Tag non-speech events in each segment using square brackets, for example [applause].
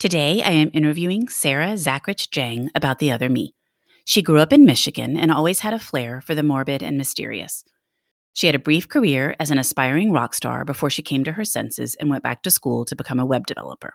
Today, I am interviewing Sarah Zachrich Jang about the other me. She grew up in Michigan and always had a flair for the morbid and mysterious. She had a brief career as an aspiring rock star before she came to her senses and went back to school to become a web developer.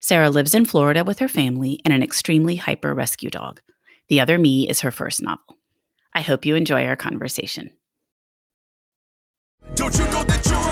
Sarah lives in Florida with her family and an extremely hyper rescue dog. The Other Me is her first novel. I hope you enjoy our conversation. Don't you know that you're?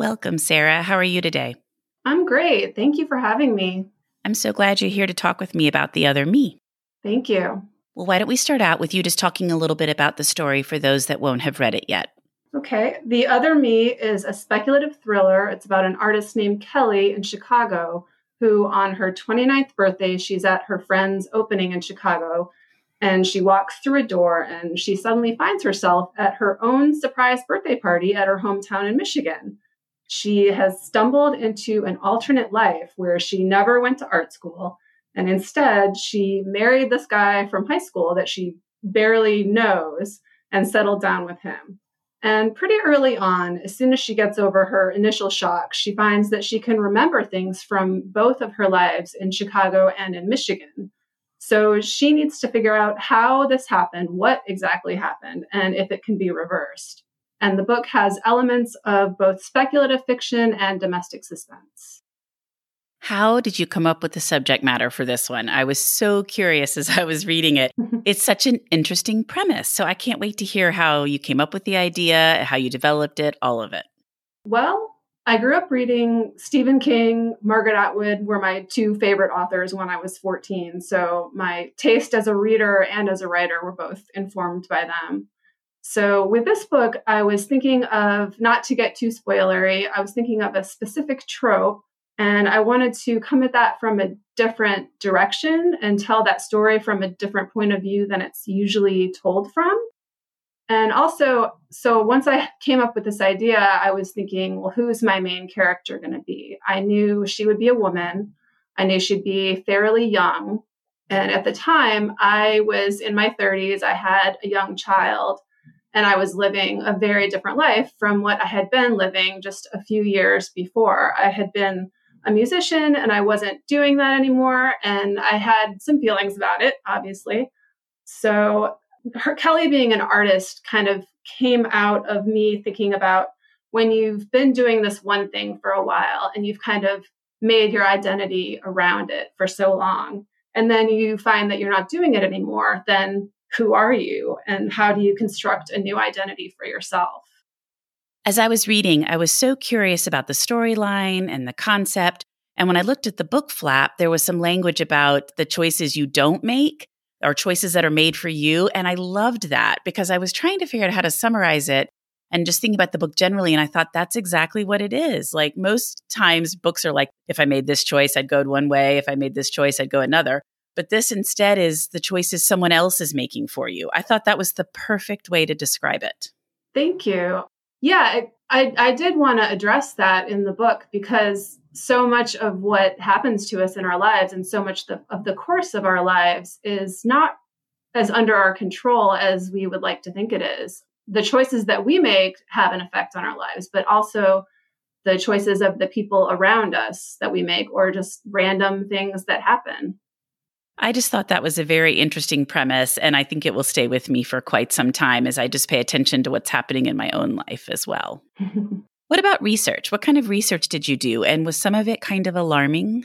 Welcome, Sarah. How are you today? I'm great. Thank you for having me. I'm so glad you're here to talk with me about the other me. Thank you. Well, why don't we start out with you just talking a little bit about the story for those that won't have read it yet? Okay. The Other Me is a speculative thriller. It's about an artist named Kelly in Chicago who, on her 29th birthday, she's at her friend's opening in Chicago and she walks through a door and she suddenly finds herself at her own surprise birthday party at her hometown in Michigan. She has stumbled into an alternate life where she never went to art school. And instead, she married this guy from high school that she barely knows and settled down with him. And pretty early on, as soon as she gets over her initial shock, she finds that she can remember things from both of her lives in Chicago and in Michigan. So she needs to figure out how this happened, what exactly happened, and if it can be reversed. And the book has elements of both speculative fiction and domestic suspense. How did you come up with the subject matter for this one? I was so curious as I was reading it. [laughs] It's such an interesting premise. So I can't wait to hear how you came up with the idea, how you developed it, all of it. Well, I grew up reading Stephen King, Margaret Atwood were my two favorite authors when I was 14. So my taste as a reader and as a writer were both informed by them. So with this book, I was thinking of, not to get too spoilery, I was thinking of a specific trope and I wanted to come at that from a different direction and tell that story from a different point of view than it's usually told from. And also, so once I came up with this idea, I was thinking, well, who's my main character going to be? I knew she would be a woman. I knew she'd be fairly young. And at the time, I was in my 30s. I had a young child and I was living a very different life from what I had been living just a few years before. I had been a musician and I wasn't doing that anymore. And I had some feelings about it, obviously. So, her, Kelly being an artist kind of came out of me thinking about when you've been doing this one thing for a while and you've kind of made your identity around it for so long. And then you find that you're not doing it anymore, then who are you and how do you construct a new identity for yourself? As I was reading, I was so curious about the storyline and the concept. And when I looked at the book flap, there was some language about the choices you don't make or choices that are made for you. And I loved that because I was trying to figure out how to summarize it and just thinking about the book generally. And I thought that's exactly what it is. Like most times, books are like, if I made this choice, I'd go one way. If I made this choice, I'd go another. But this instead is the choices someone else is making for you. I thought that was the perfect way to describe it. Thank you. Yeah, I, I did want to address that in the book because so much of what happens to us in our lives and so much the, of the course of our lives is not as under our control as we would like to think it is. The choices that we make have an effect on our lives, but also the choices of the people around us that we make or just random things that happen. I just thought that was a very interesting premise. And I think it will stay with me for quite some time as I just pay attention to what's happening in my own life as well. [laughs] what about research? What kind of research did you do? And was some of it kind of alarming?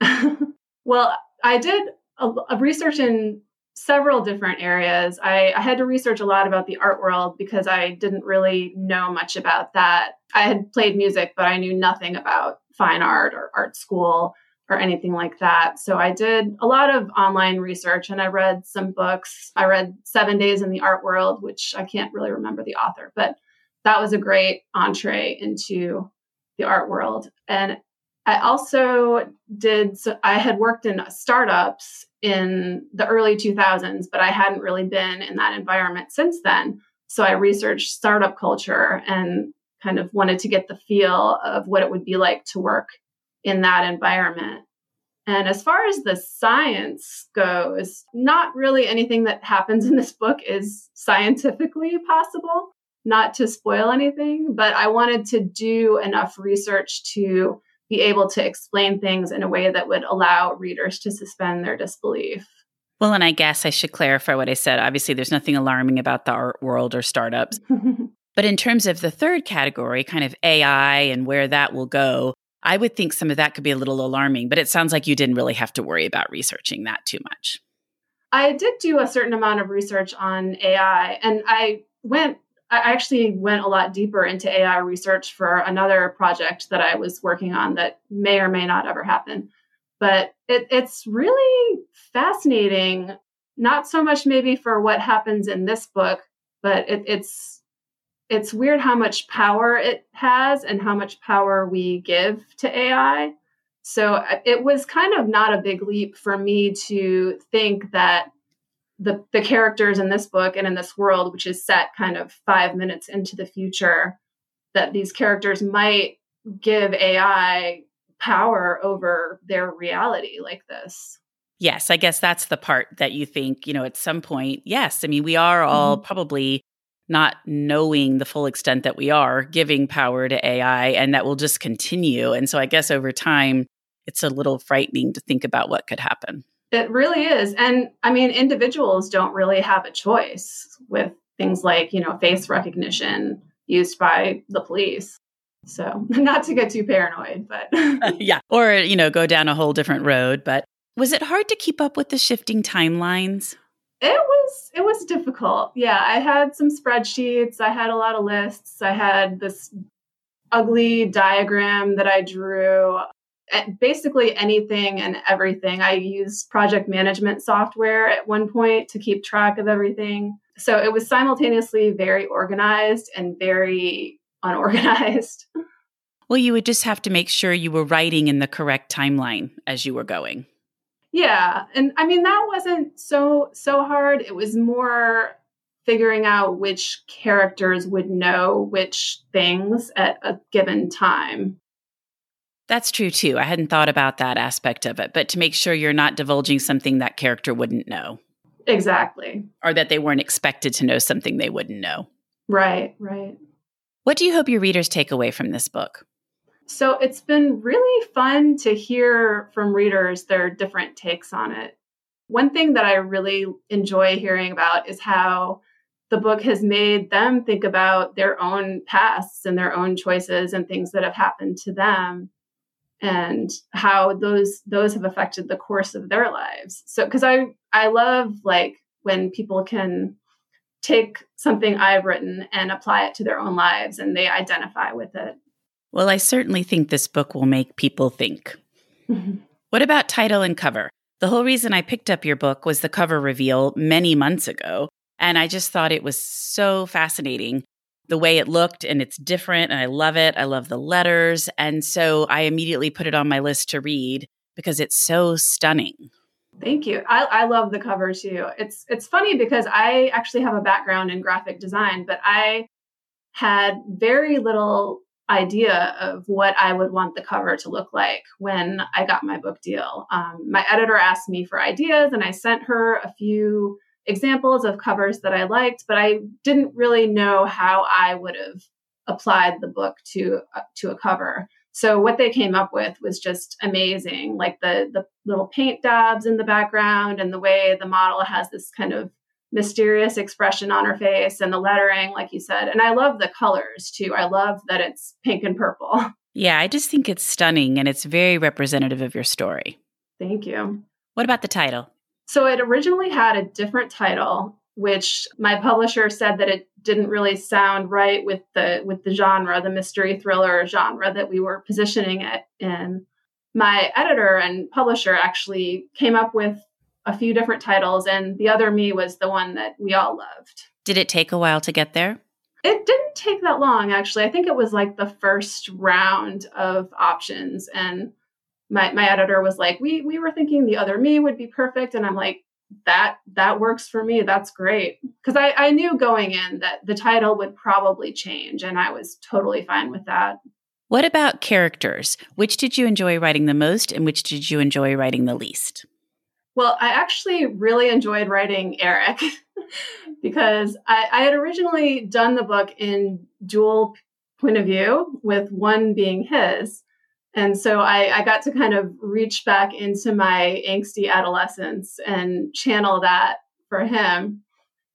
[laughs] well, I did a, a research in several different areas. I, I, had to research a lot about the art world because I didn't really know much about that. I had played music, but I knew nothing about fine art or art school or anything like that. So I did a lot of online research and I read some books. I read Seven Days in the Art World, which I can't really remember the author, but that was a great entree into the art world. And I also did, so I had worked in startups in the early 2000s, but I hadn't really been in that environment since then. So I researched startup culture and kind of wanted to get the feel of what it would be like to work in that environment. And as far as the science goes, not really anything that happens in this book is scientifically possible, not to spoil anything, but I wanted to do enough research to be able to explain things in a way that would allow readers to suspend their disbelief. Well, and I guess I should clarify what I said. Obviously, there's nothing alarming about the art world or startups. [laughs] but in terms of the third category, kind of AI and where that will go, I would think some of that could be a little alarming, but it sounds like you didn't really have to worry about researching that too much. I did do a certain amount of research on AI, and I went I actually went a lot deeper into AI research for another project that I was working on that may or may not ever happen. But it, it's really fascinating, not so much maybe for what happens in this book, but it, it's it's weird how much power it has and how much power we give to AI. So uh, it was kind of not a big leap for me to think that the, the characters in this book and in this world, which is set kind of five minutes into the future, that these characters might give AI power over their reality like this. Yes, I guess that's the part that you think, you know, at some point, yes. I mean, we are all mm-hmm. probably not knowing the full extent that we are giving power to AI and that will just continue. And so I guess over time, it's a little frightening to think about what could happen. It really is. And I mean, individuals don't really have a choice with things like, you know, face recognition used by the police. So, [laughs] not to get too paranoid, but [laughs] [laughs] yeah, or, you know, go down a whole different road. But was it hard to keep up with the shifting timelines? It was it was difficult. Yeah, I had some spreadsheets, I had a lot of lists, I had this ugly diagram that I drew basically anything and everything. I used project management software at one point to keep track of everything. So it was simultaneously very organized and very unorganized. [laughs] Well, you would just have to make sure you were writing in the correct timeline as you were going. Yeah, and I mean that wasn't so so hard. It was more figuring out which characters would know which things at a given time. That's true too. I hadn't thought about that aspect of it, but to make sure you're not divulging something that character wouldn't know. Exactly. Or that they weren't expected to know something they wouldn't know. Right, right. What do you hope your readers take away from this book? So it's been really fun to hear from readers their different takes on it. One thing that I really enjoy hearing about is how the book has made them think about their own pasts and their own choices and things that have happened to them and how those those have affected the course of their lives so because i i love like when people can take something i've written and apply it to their own lives and they identify with it well i certainly think this book will make people think mm-hmm. what about title and cover the whole reason i picked up your book was the cover reveal many months ago and i just thought it was so fascinating the way it looked and it's different and I love it. I love the letters. And so I immediately put it on my list to read because it's so stunning. Thank you. I, I love the cover too. It's it's funny because I actually have a background in graphic design, but I had very little idea of what I would want the cover to look like when I got my book deal. Um, my editor asked me for ideas, and I sent her a few examples of covers that I liked, but I didn't really know how I would have applied the book to uh, to a cover. So what they came up with was just amazing, like the the little paint dabs in the background and the way the model has this kind of mysterious expression on her face and the lettering like you said. And I love the colors too. I love that it's pink and purple. [laughs] Yeah, I just think it's stunning and it's very representative of your story. Thank you. What about the title? So it originally had a different title which my publisher said that it didn't really sound right with the with the genre, the mystery thriller genre that we were positioning it in. My editor and publisher actually came up with a few different titles, and The Other Me was the one that we all loved. Did it take a while to get there? It didn't take that long, actually. I think it was like the first round of options, and my my editor was like, "We we were thinking The Other Me would be perfect," and I'm like, that that works for me that's great because I, I knew going in that the title would probably change and i was totally fine with that what about characters which did you enjoy writing the most and which did you enjoy writing the least well i actually really enjoyed writing eric [laughs] because I, I had originally done the book in dual point of view with one being his and so I, I, got to kind of reach back into my angsty adolescence and channel that for him.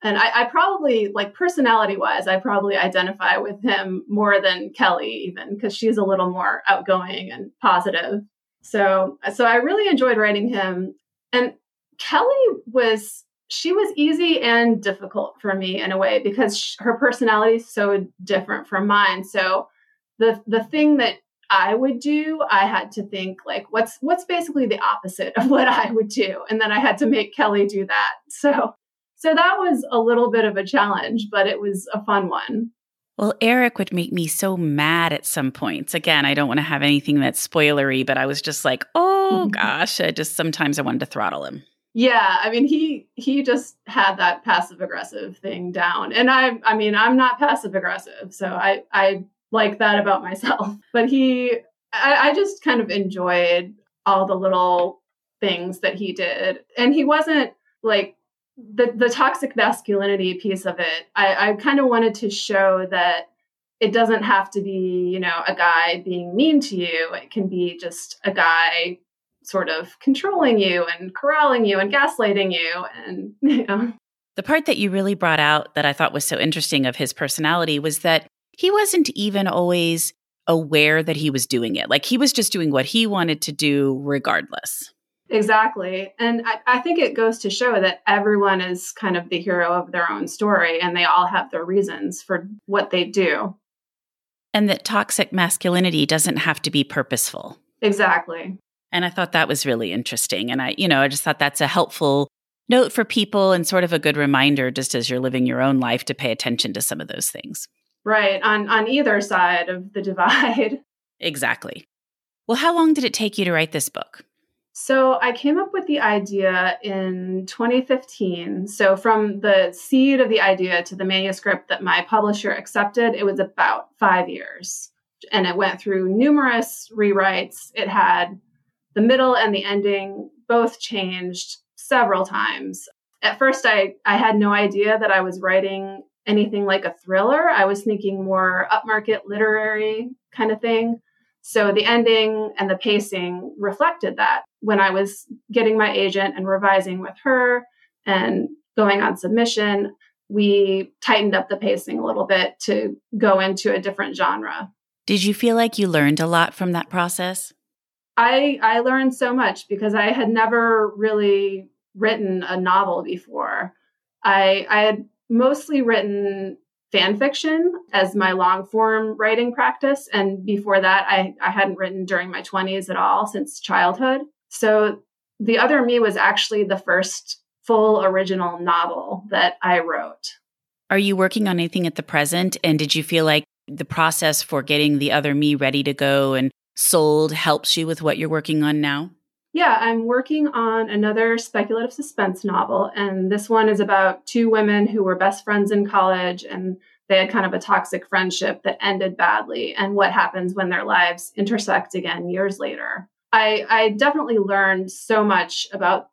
And I, I probably, like personality wise, I probably identify with him more than Kelly, even because she's a little more outgoing and positive. So, so I really enjoyed writing him. And Kelly was, she was easy and difficult for me in a way because her personality is so different from mine. So, the the thing that I would do, I had to think like what's what's basically the opposite of what I would do and then I had to make Kelly do that. So so that was a little bit of a challenge, but it was a fun one. Well, Eric would make me so mad at some points. Again, I don't want to have anything that's spoilery, but I was just like, "Oh mm-hmm. gosh, I just sometimes I wanted to throttle him." Yeah, I mean, he he just had that passive aggressive thing down. And I I mean, I'm not passive aggressive. So I I like that about myself. [laughs] But he, I, I just kind of enjoyed all the little things that he did. And he wasn't like the, the toxic masculinity piece of it. I, I kind of wanted to show that it doesn't have to be, you know, a guy being mean to you. It can be just a guy sort of controlling you and corralling you and gaslighting you and [laughs] you know the part that you really brought out that I thought was so interesting of his personality was that he wasn't even always aware that he was doing it. Like he was just doing what he wanted to do regardless. Exactly. And I, I, think it goes to show that everyone is kind of the hero of their own story and they all have their reasons for what they do. And that toxic masculinity doesn't have to be purposeful. Exactly. And I thought that was really interesting. And I, you know, I just thought that's a helpful note for people and sort of a good reminder just as you're living your own life to pay attention to some of those things. Right, on on either side of the divide. [laughs] Exactly. Well, how long did it take you to write this book? So, I came up with the idea in 2015. So, from the seed of the idea to the manuscript that my publisher accepted, it was about 5 years. And it went through numerous rewrites. It had the middle and the ending both changed several times. At first I I had no idea that I was writing anything like a thriller. I was thinking more upmarket literary kind of thing. So the ending and the pacing reflected that when I was getting my agent and revising with her and going on submission, we tightened up the pacing a little bit to go into a different genre. Did you feel like you learned a lot from that process? I I learned so much because I had never really written a novel before. I I had mostly written fan fiction as my long form writing practice. And before that, I, I hadn't written during my 20s at all since childhood. So The Other Me was actually the first full original novel that I wrote. Are you working on anything at the present? And did you feel like the process for getting The Other Me ready to go and sold helps you with what you're working on now? Yeah, I'm working on another speculative suspense novel. And this one is about two women who were best friends in college and they had kind of a toxic friendship that ended badly and what happens when their lives intersect again years later. I, I definitely learned so much about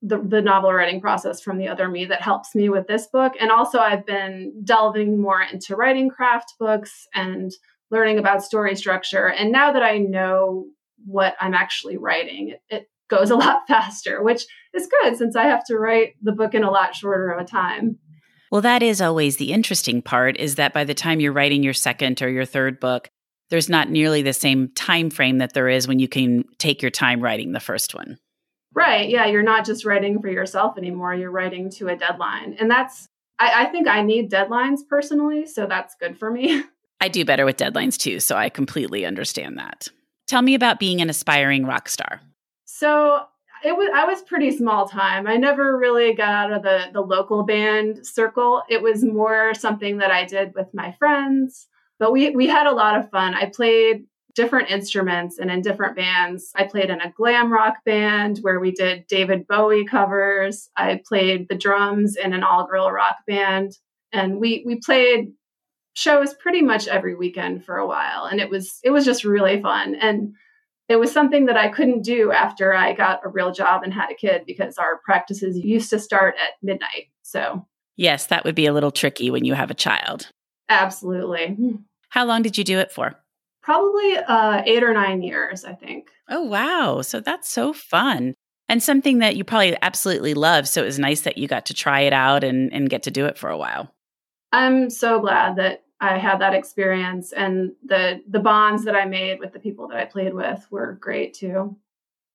the, the novel writing process from the other me that helps me with this book. And also, I've been delving more into writing craft books and learning about story structure. And now that I know what I'm actually writing, it, it goes a [laughs] lot faster, which is good since I have to write the book in a lot shorter of a time. Well, that is always the interesting part is that by the time you're writing your second or your third book, there's not nearly the same time frame that there is when you can take your time writing the first one. Right. Yeah. You're not just writing for yourself anymore. You're writing to a deadline. And that's, I, I think I need deadlines personally. So that's good for me. [laughs] I do better with deadlines too. So I completely understand that. Tell me about being an aspiring rock star. So it was I was pretty small time. I never really got out of the the local band circle. It was more something that I did with my friends. But we we had a lot of fun. I played different instruments and in different bands. I played in a glam rock band where we did David Bowie covers. I played the drums in an all-girl rock band and we we played shows pretty much every weekend for a while and it was it was just really fun and it was something that I couldn't do after I got a real job and had a kid because our practices used to start at midnight. So, yes, that would be a little tricky when you have a child. Absolutely. How long did you do it for? Probably uh, eight or nine years, I think. Oh, wow. So that's so fun and something that you probably absolutely love. So it was nice that you got to try it out and, and get to do it for a while. I'm so glad that I had that experience and the the bonds that I made with the people that I played with were great too.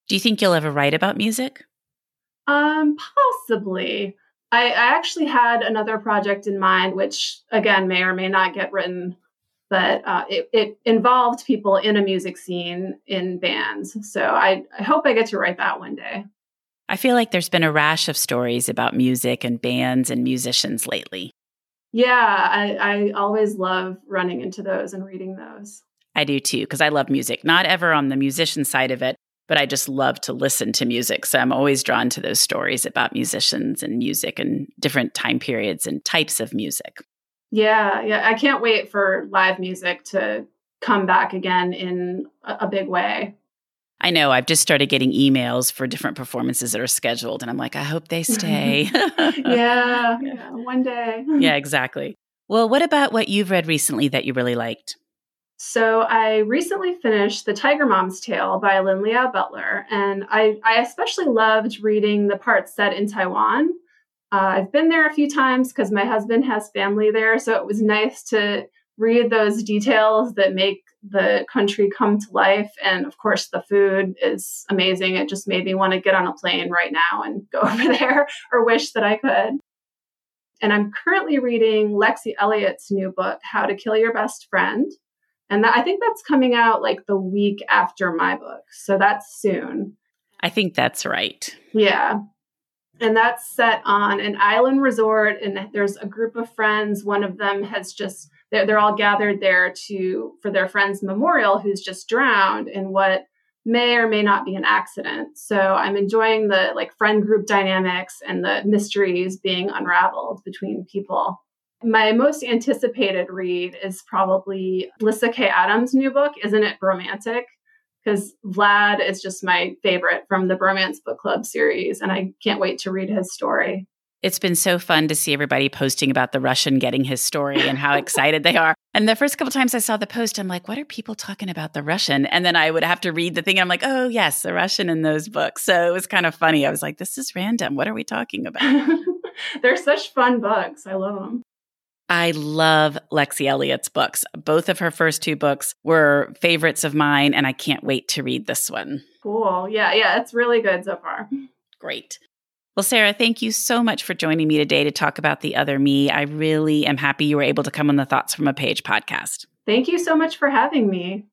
Do you think you'll ever write about music? Um, possibly. I, I actually had another project in mind, which again may or may not get written, but uh, it, it involved people in a music scene in bands. So I, I hope I get to write that one day. I feel like there's been a rash of stories about music and bands and musicians lately. Yeah, I, I always love running into those and reading those. I do too, because I love music. Not ever on the musician side of it, but I just love to listen to music. So I'm always drawn to those stories about musicians and music and different time periods and types of music. Yeah, yeah. I can't wait for live music to come back again in a, a big way. I know I've just started getting emails for different performances that are scheduled, and I'm like, I hope they stay. [laughs] yeah, yeah, one day. [laughs] yeah, exactly. Well, what about what you've read recently that you really liked? So I recently finished The Tiger Mom's Tale by Lyn Liao Butler, and I, I especially loved reading the parts set in Taiwan. Uh, I've been there a few times because my husband has family there, so it was nice to read those details that make the country come to life. And of course, the food is amazing. It just made me want to get on a plane right now and go [laughs] over there or wish that I could. And I'm currently reading Lexie Elliott's new book, How to Kill Your Best Friend. And that, I think that's coming out like the week after my book. So that's soon. I think that's right. Yeah. And that's set on an island resort. And there's a group of friends. One of them has just they're, they're all gathered there to for their friend's memorial who's just drowned in what may or may not be an accident so i'm enjoying the like friend group dynamics and the mysteries being unraveled between people my most anticipated read is probably Lyssa Kay Adams' new book, Isn't It Romantic? Because Vlad is just my favorite from the Bromance Book Club series, and I can't wait to read his story. It's been so fun to see everybody posting about the Russian getting his story and how excited they are. And the first couple times I saw the post, I'm like, what are people talking about the Russian? And then I would have to read the thing. And I'm like, oh, yes, the Russian in those books. So it was kind of funny. I was like, this is random. What are we talking about? [laughs] They're such fun books. I love them. I love Lexie Elliott's books. Both of her first two books were favorites of mine, and I can't wait to read this one. Cool. Yeah, yeah, it's really good so far. Great. Well, Sarah, thank you so much for joining me today to talk about the other me. I really am happy you were able to come on the Thoughts from a Page podcast. Thank you so much for having me.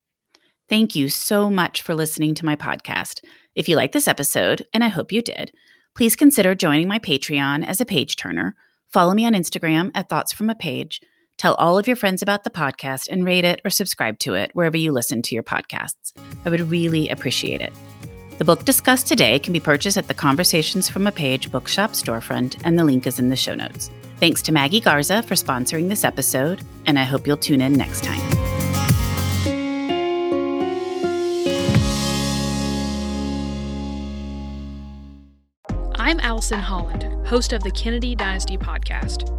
Thank you so much for listening to my podcast. If you like this episode, and I hope you did, please consider joining my Patreon as a page turner. Follow me on Instagram at Thoughts from a Page. Tell all of your friends about the podcast and rate it or subscribe to it wherever you listen to your podcasts. I would really appreciate it. The book discussed today can be purchased at the Conversations from a Page bookshop storefront, and the link is in the show notes. Thanks to Maggie Garza for sponsoring this episode, and I hope you'll tune in next time. I'm Allison Holland, host of the Kennedy Dynasty podcast.